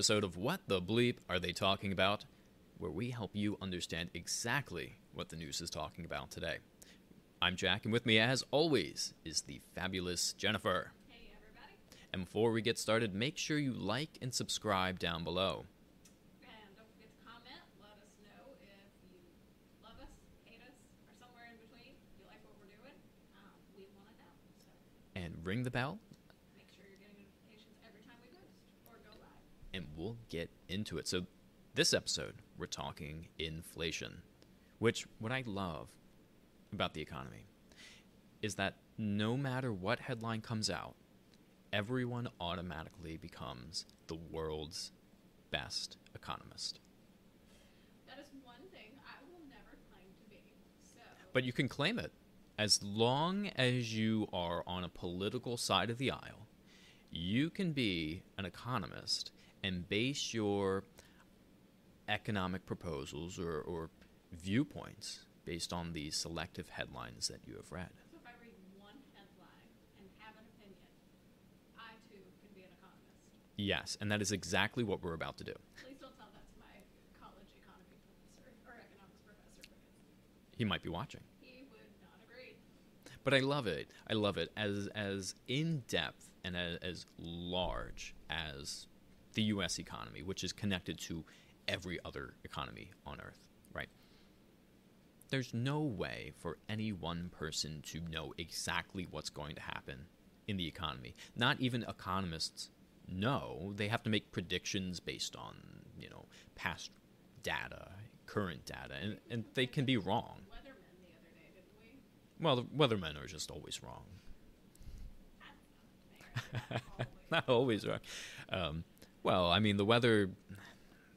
episode of What the Bleep Are They Talking About? where we help you understand exactly what the news is talking about today. I'm Jack, and with me, as always, is the fabulous Jennifer. Hey everybody. And before we get started, make sure you like and subscribe down below. And don't forget to comment. Let us know if you love us, hate us, or somewhere in between. You like what we're doing, um, we want to know. So And ring the bell, make sure you're getting notifications every time we post or go live. And we'll get into it. So, this episode, we're talking inflation, which what I love about the economy is that no matter what headline comes out, everyone automatically becomes the world's best economist. That is one thing I will never claim to be. So But you can claim it as long as you are on a political side of the aisle. You can be an economist and base your economic proposals or, or viewpoints based on the selective headlines that you have read. So if I read one headline and have an opinion, I too can be an economist. Yes, and that is exactly what we're about to do. Please don't tell that to my college economy professor or economics professor He might be watching. he would not agree. but I love it. I love it as as in depth and as, as large as the U.S. economy, which is connected to every other economy on Earth. Right? There's no way for any one person to know exactly what's going to happen in the economy. Not even economists know. They have to make predictions based on you know past data, current data, and, and they can be wrong. Well, the weathermen are just always wrong. Not always wrong. Um, well, I mean, the weather,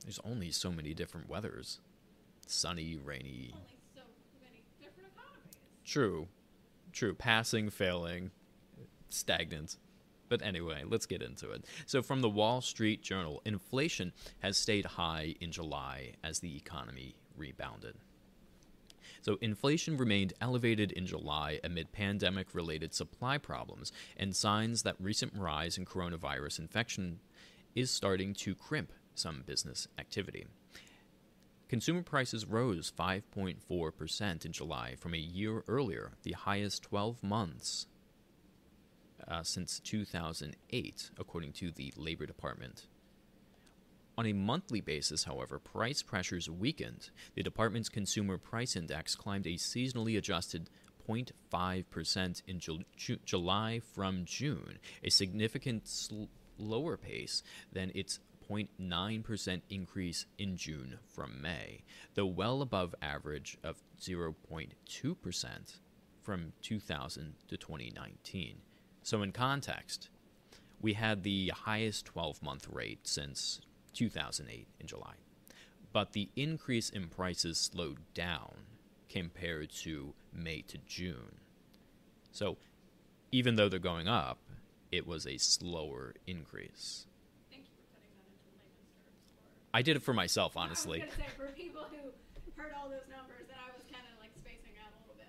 there's only so many different weathers sunny, rainy. Only so many different. True. True. Passing, failing, stagnant. But anyway, let's get into it. So, from the Wall Street Journal, inflation has stayed high in July as the economy rebounded. So, inflation remained elevated in July amid pandemic related supply problems and signs that recent rise in coronavirus infection is starting to crimp some business activity. Consumer prices rose 5.4% in July from a year earlier, the highest 12 months uh, since 2008, according to the Labor Department. On a monthly basis, however, price pressures weakened. The department's consumer price index climbed a seasonally adjusted 0.5% in Ju- Ju- July from June, a significant sl- lower pace than its 0.9% increase in June from May, though well above average of 0.2% from 2000 to 2019. So, in context, we had the highest 12 month rate since 2008 in July. But the increase in prices slowed down compared to May to June. So, even though they're going up, it was a slower increase. Thank you for putting that into terms. I did it for myself, honestly. Say for people who heard all those numbers, that I was kind of like spacing out a little bit.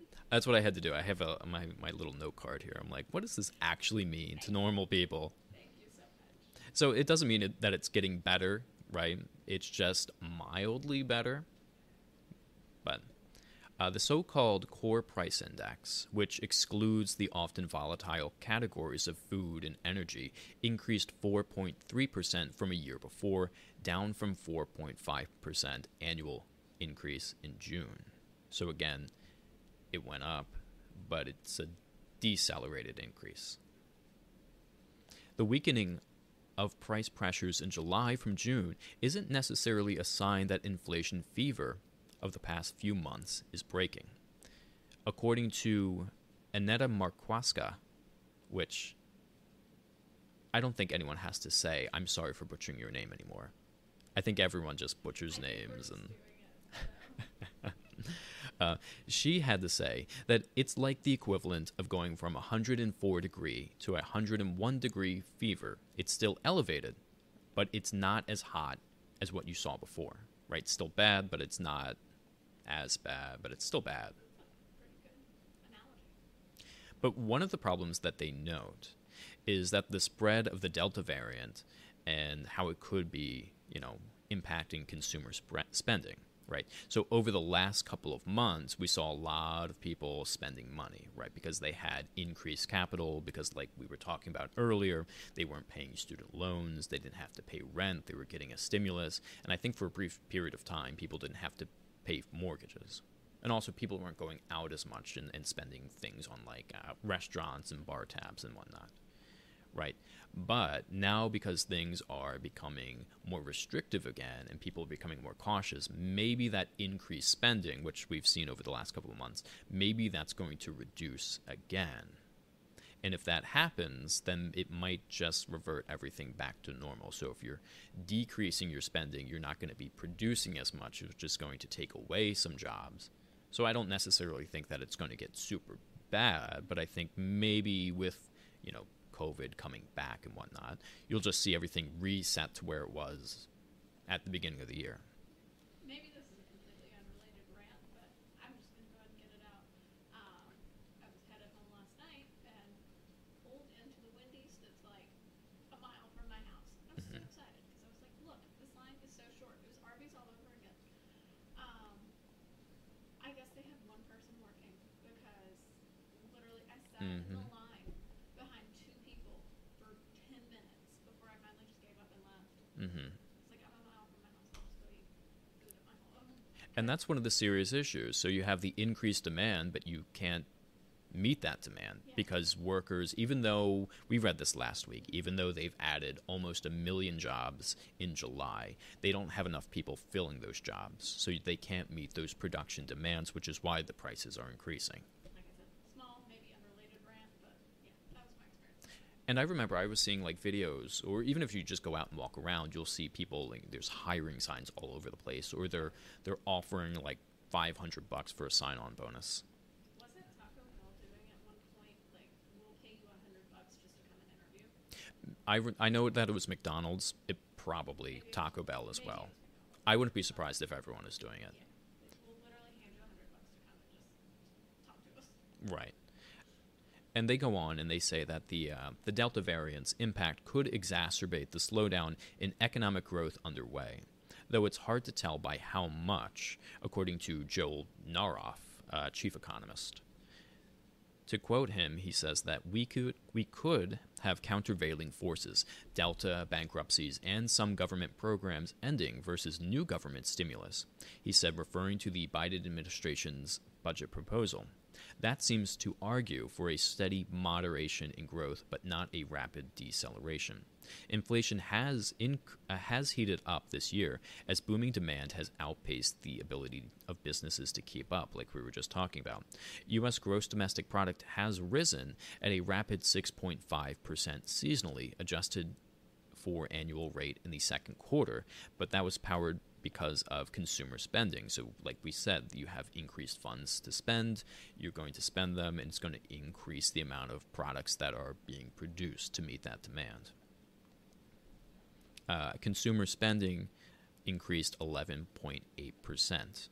Like, oh, That's what I had to do. I have a, my, my little note card here. I'm like, what does this actually mean to normal people? thank you so much. So it doesn't mean it, that it's getting better, right? It's just mildly better. But uh, the so called core price index, which excludes the often volatile categories of food and energy, increased 4.3% from a year before, down from 4.5% annual increase in June. So again, it went up, but it's a decelerated increase. The weakening of price pressures in July from June isn't necessarily a sign that inflation fever of the past few months is breaking. According to Aneta Markowska, which I don't think anyone has to say, I'm sorry for butchering your name anymore. I think everyone just butchers names and doing it, so. uh, she had to say that it's like the equivalent of going from 104 degree to 101 degree fever. It's still elevated, but it's not as hot as what you saw before, right? It's still bad, but it's not as bad, but it's still bad. But one of the problems that they note is that the spread of the Delta variant and how it could be, you know, impacting consumer sp- spending, right? So over the last couple of months, we saw a lot of people spending money, right? Because they had increased capital, because like we were talking about earlier, they weren't paying student loans, they didn't have to pay rent, they were getting a stimulus, and I think for a brief period of time, people didn't have to pay mortgages. And also, people weren't going out as much and, and spending things on like uh, restaurants and bar tabs and whatnot right? But now, because things are becoming more restrictive again and people are becoming more cautious, maybe that increased spending, which we've seen over the last couple of months, maybe that's going to reduce again. And if that happens, then it might just revert everything back to normal. So if you're decreasing your spending, you're not going to be producing as much. It's just going to take away some jobs. So I don't necessarily think that it's going to get super bad, but I think maybe with, you know, COVID coming back and whatnot, you'll just see everything reset to where it was at the beginning of the year. Maybe this is a completely unrelated rant, but I'm just gonna go ahead and get it out. Um, I was headed home last night and pulled into the Wendy's that's like a mile from my house. I was so Mhm. excited because I was like, look, this line is so short. It was Arby's all over again. Um, I guess they had one person working because literally I sat in the Mhm. line behind two people for ten minutes before I finally just gave up and left. hmm like I'm a mile from my house. I'll just go eat food at my home. And that's one of the serious issues. So you have the increased demand, but you can't meet that demand Yeah. because workers, even though we read this last week, even though they've added almost a million jobs in July, they don't have enough people filling those jobs. So they can't meet those production demands, which is why the prices are increasing. like I said, small, maybe unrelated rant, but yeah, that was my experience. And I remember I was seeing like videos, or even if you just go out and walk around, you'll see people like there's hiring signs all over the place, or they're they're offering like 500 bucks for a sign-on bonus. Wasn't Taco Bell doing at one point like we'll pay you hundred bucks just to come and interview? I, re- I know that it was McDonald's, it probably Maybe Taco Bell as maybe well. it was McDonald's. I wouldn't be surprised if everyone is doing it. Yeah, we'll literally hand you hundred bucks to come and just talk to us. Right. And they go on and they say that the uh, the Delta variant's impact could exacerbate the slowdown in economic growth underway, though it's hard to tell by how much, according to Joel Naroff, uh, chief economist. To quote him, he says that we could we could have countervailing forces, Delta bankruptcies, and some government programs ending versus new government stimulus. He said, referring to the Biden administration's budget proposal. That seems to argue for a steady moderation in growth, but not a rapid deceleration. Inflation has inc- uh, has heated up this year as booming demand has outpaced the ability of businesses to keep up, like we were just talking about. U.S. gross domestic product has risen at a rapid 6.5% seasonally, adjusted for annual rate in the second quarter, but that was powered because of consumer spending. So, like we said, you have increased funds to spend, you're going to spend them, and it's going to increase the amount of products that are being produced to meet that demand. Uh, consumer spending increased 11.8%.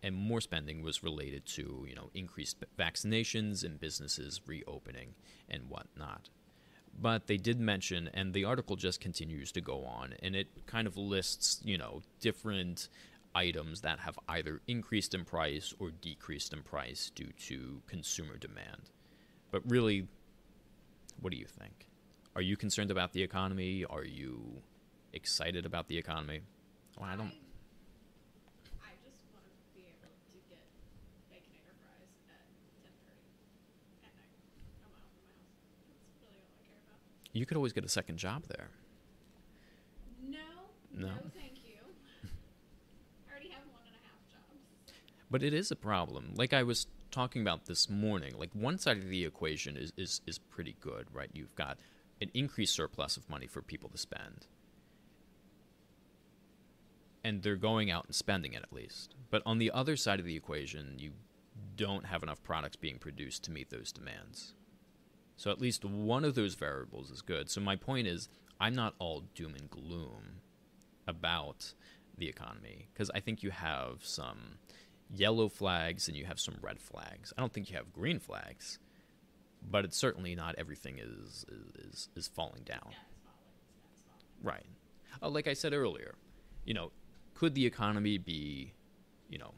And more spending was related to, you know, increased vaccinations and businesses reopening and whatnot but they did mention and the article just continues to go on and it kind of lists you know different items that have either increased in price or decreased in price due to consumer demand. But really what do you think? Are you concerned about the economy? Are you excited about the economy? Well, i don't I just want to be able to get baconator fries at ten thirty at night, a mile from my house. That's really all I care about. You could always get a second job there No, No? thank you. I already have one and a half jobs. But it is a problem. Like I was talking about this morning, like one side of the equation is, is, is pretty good, right? You've got an increased surplus of money for people to spend. And they're going out and spending it at least. But on the other side of the equation, you don't have enough products being produced to meet those demands. So at least one of those variables is good. So my point is, I'm not all doom and gloom about the economy because I think you have some yellow flags and you have some red flags. I don't think you have green flags, but it's certainly not everything is is, is, falling down. Yeah, it's falling. Right. Uh, like I said earlier, you know, could the economy be, you know,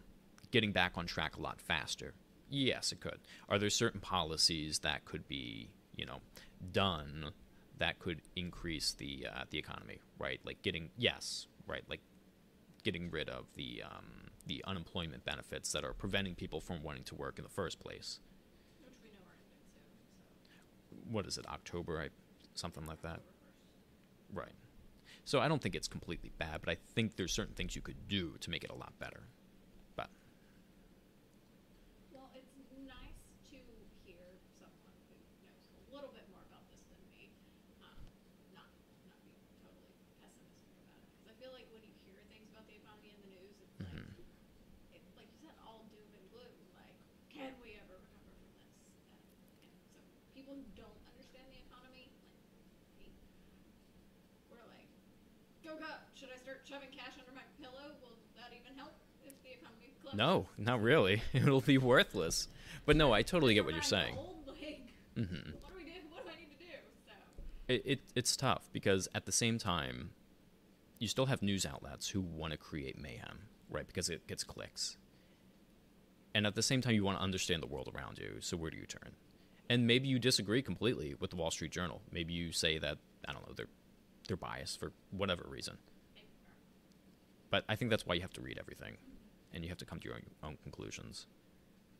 getting back on track a lot faster? Yes, it could. Are there certain policies that could be, you know, done that could increase the uh, the economy? Right, like getting yes, right, like getting rid of the um, the unemployment benefits that are preventing people from wanting to work in the first place. Which we know are soon. So What is it, October? I, something like that. Right. So I don't think it's completely bad, but I think there's certain things you could do to make it a lot better. But Well, it's nice to hear someone who knows a little bit more about this than me, um, not not be totally pessimistic about it. Because I feel like when you hear things about the economy in the news, it's Mhm. like, it, like you said, all doom and gloom. Like, can we ever recover from this? And, and so people who don't understand the economy, like me, we're like, go. Should I start shoving cash under my pillow? Will that even help if the economy collapses? no, not really. It'll be worthless. But no, I totally get what you're saying. gold, like, hmm what do we do? What do I need to do? So, It, it it's tough because at the same time, you still have news outlets who want to create mayhem, right? Because it gets clicks. And at the same time, you want to understand the world around you. So where do you turn? And maybe you disagree completely with the Wall Street Journal. Maybe you say that I don't know they're they're biased for whatever reason. But I think that's why you have to read everything, and you have to come to your own, own conclusions.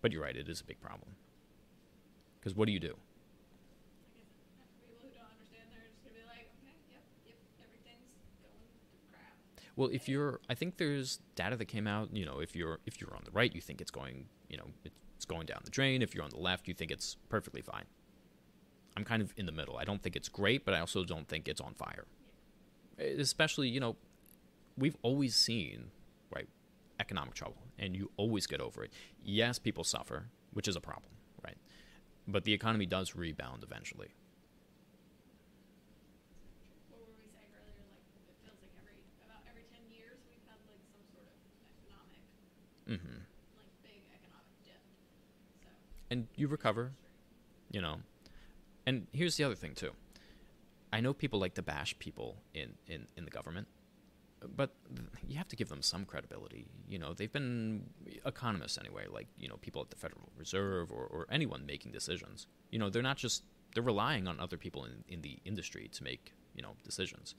But you're right; it is a big problem. Because what do you do? Well, if you're, I think there's data that came out. You know, if you're if you're on the right, you think it's going, you know, it's going down the drain. If you're on the left, you think it's perfectly fine. I'm kind of in the middle. I don't think it's great, but I also don't think it's on fire. Especially, you know, we've always seen right economic trouble, and you always get over it. Yes, people suffer, which is a problem, right? But the economy does rebound eventually. What were we saying earlier? Like, it feels like every about every ten years we've had like some sort of economic, mm-hmm. like big economic dip. So And you recover, you know. And here's the other thing too. I know people like to bash people in, in, in the government, but you have to give them some credibility. You know, they've been economists anyway, like, you know, people at the Federal Reserve or, or anyone making decisions. You know, they're not just, they're relying on other people in, in the industry to make, you know, decisions.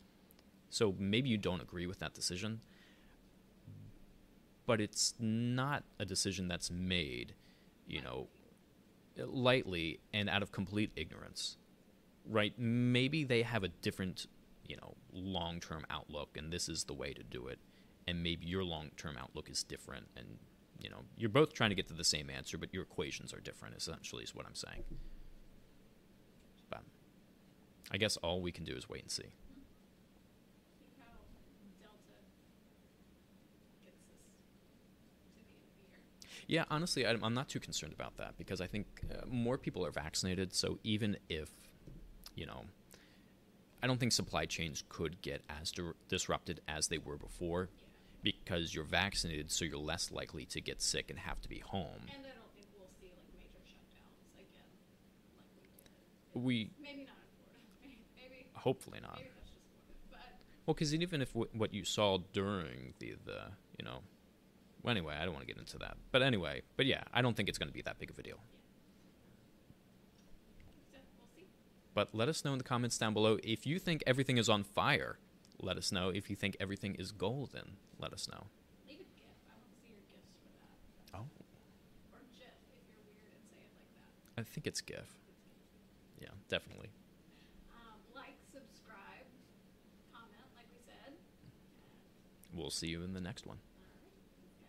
So maybe you don't agree with that decision, but it's not a decision that's made, you know, lightly and out of complete ignorance right maybe they have a different you know long-term outlook and this is the way to do it and maybe your long-term outlook is different and you know you're both trying to get to the same answer but your equations are different essentially is what i'm saying but i guess all we can do is wait and see. Yeah, honestly, I'm, I'm not too concerned about that because I think uh, more people are vaccinated. So even if, you know, I don't think supply chains could get as dir- disrupted as they were before because you're vaccinated, so you're less likely to get sick and have to be home. And I don't think we'll see like major shutdowns again, like we did. We Maybe not in Florida. Maybe, maybe, hopefully not. maybe Florida. Well, because even if w- what you saw during the the you know, well, anyway, I don't want to get into that. But anyway, but yeah, I don't think it's going to be that big of a deal. so we'll see. But let us know in the comments down below if you think everything is on fire. Let us know if you think everything is golden. Let us know. Leave a GIF. I want to see your GIFs for that. Oh, Or GIF if you're weird and say it like that. I think it's GIF. Yeah, definitely. Um, like, subscribe, comment, like we said. We'll see you in the next one.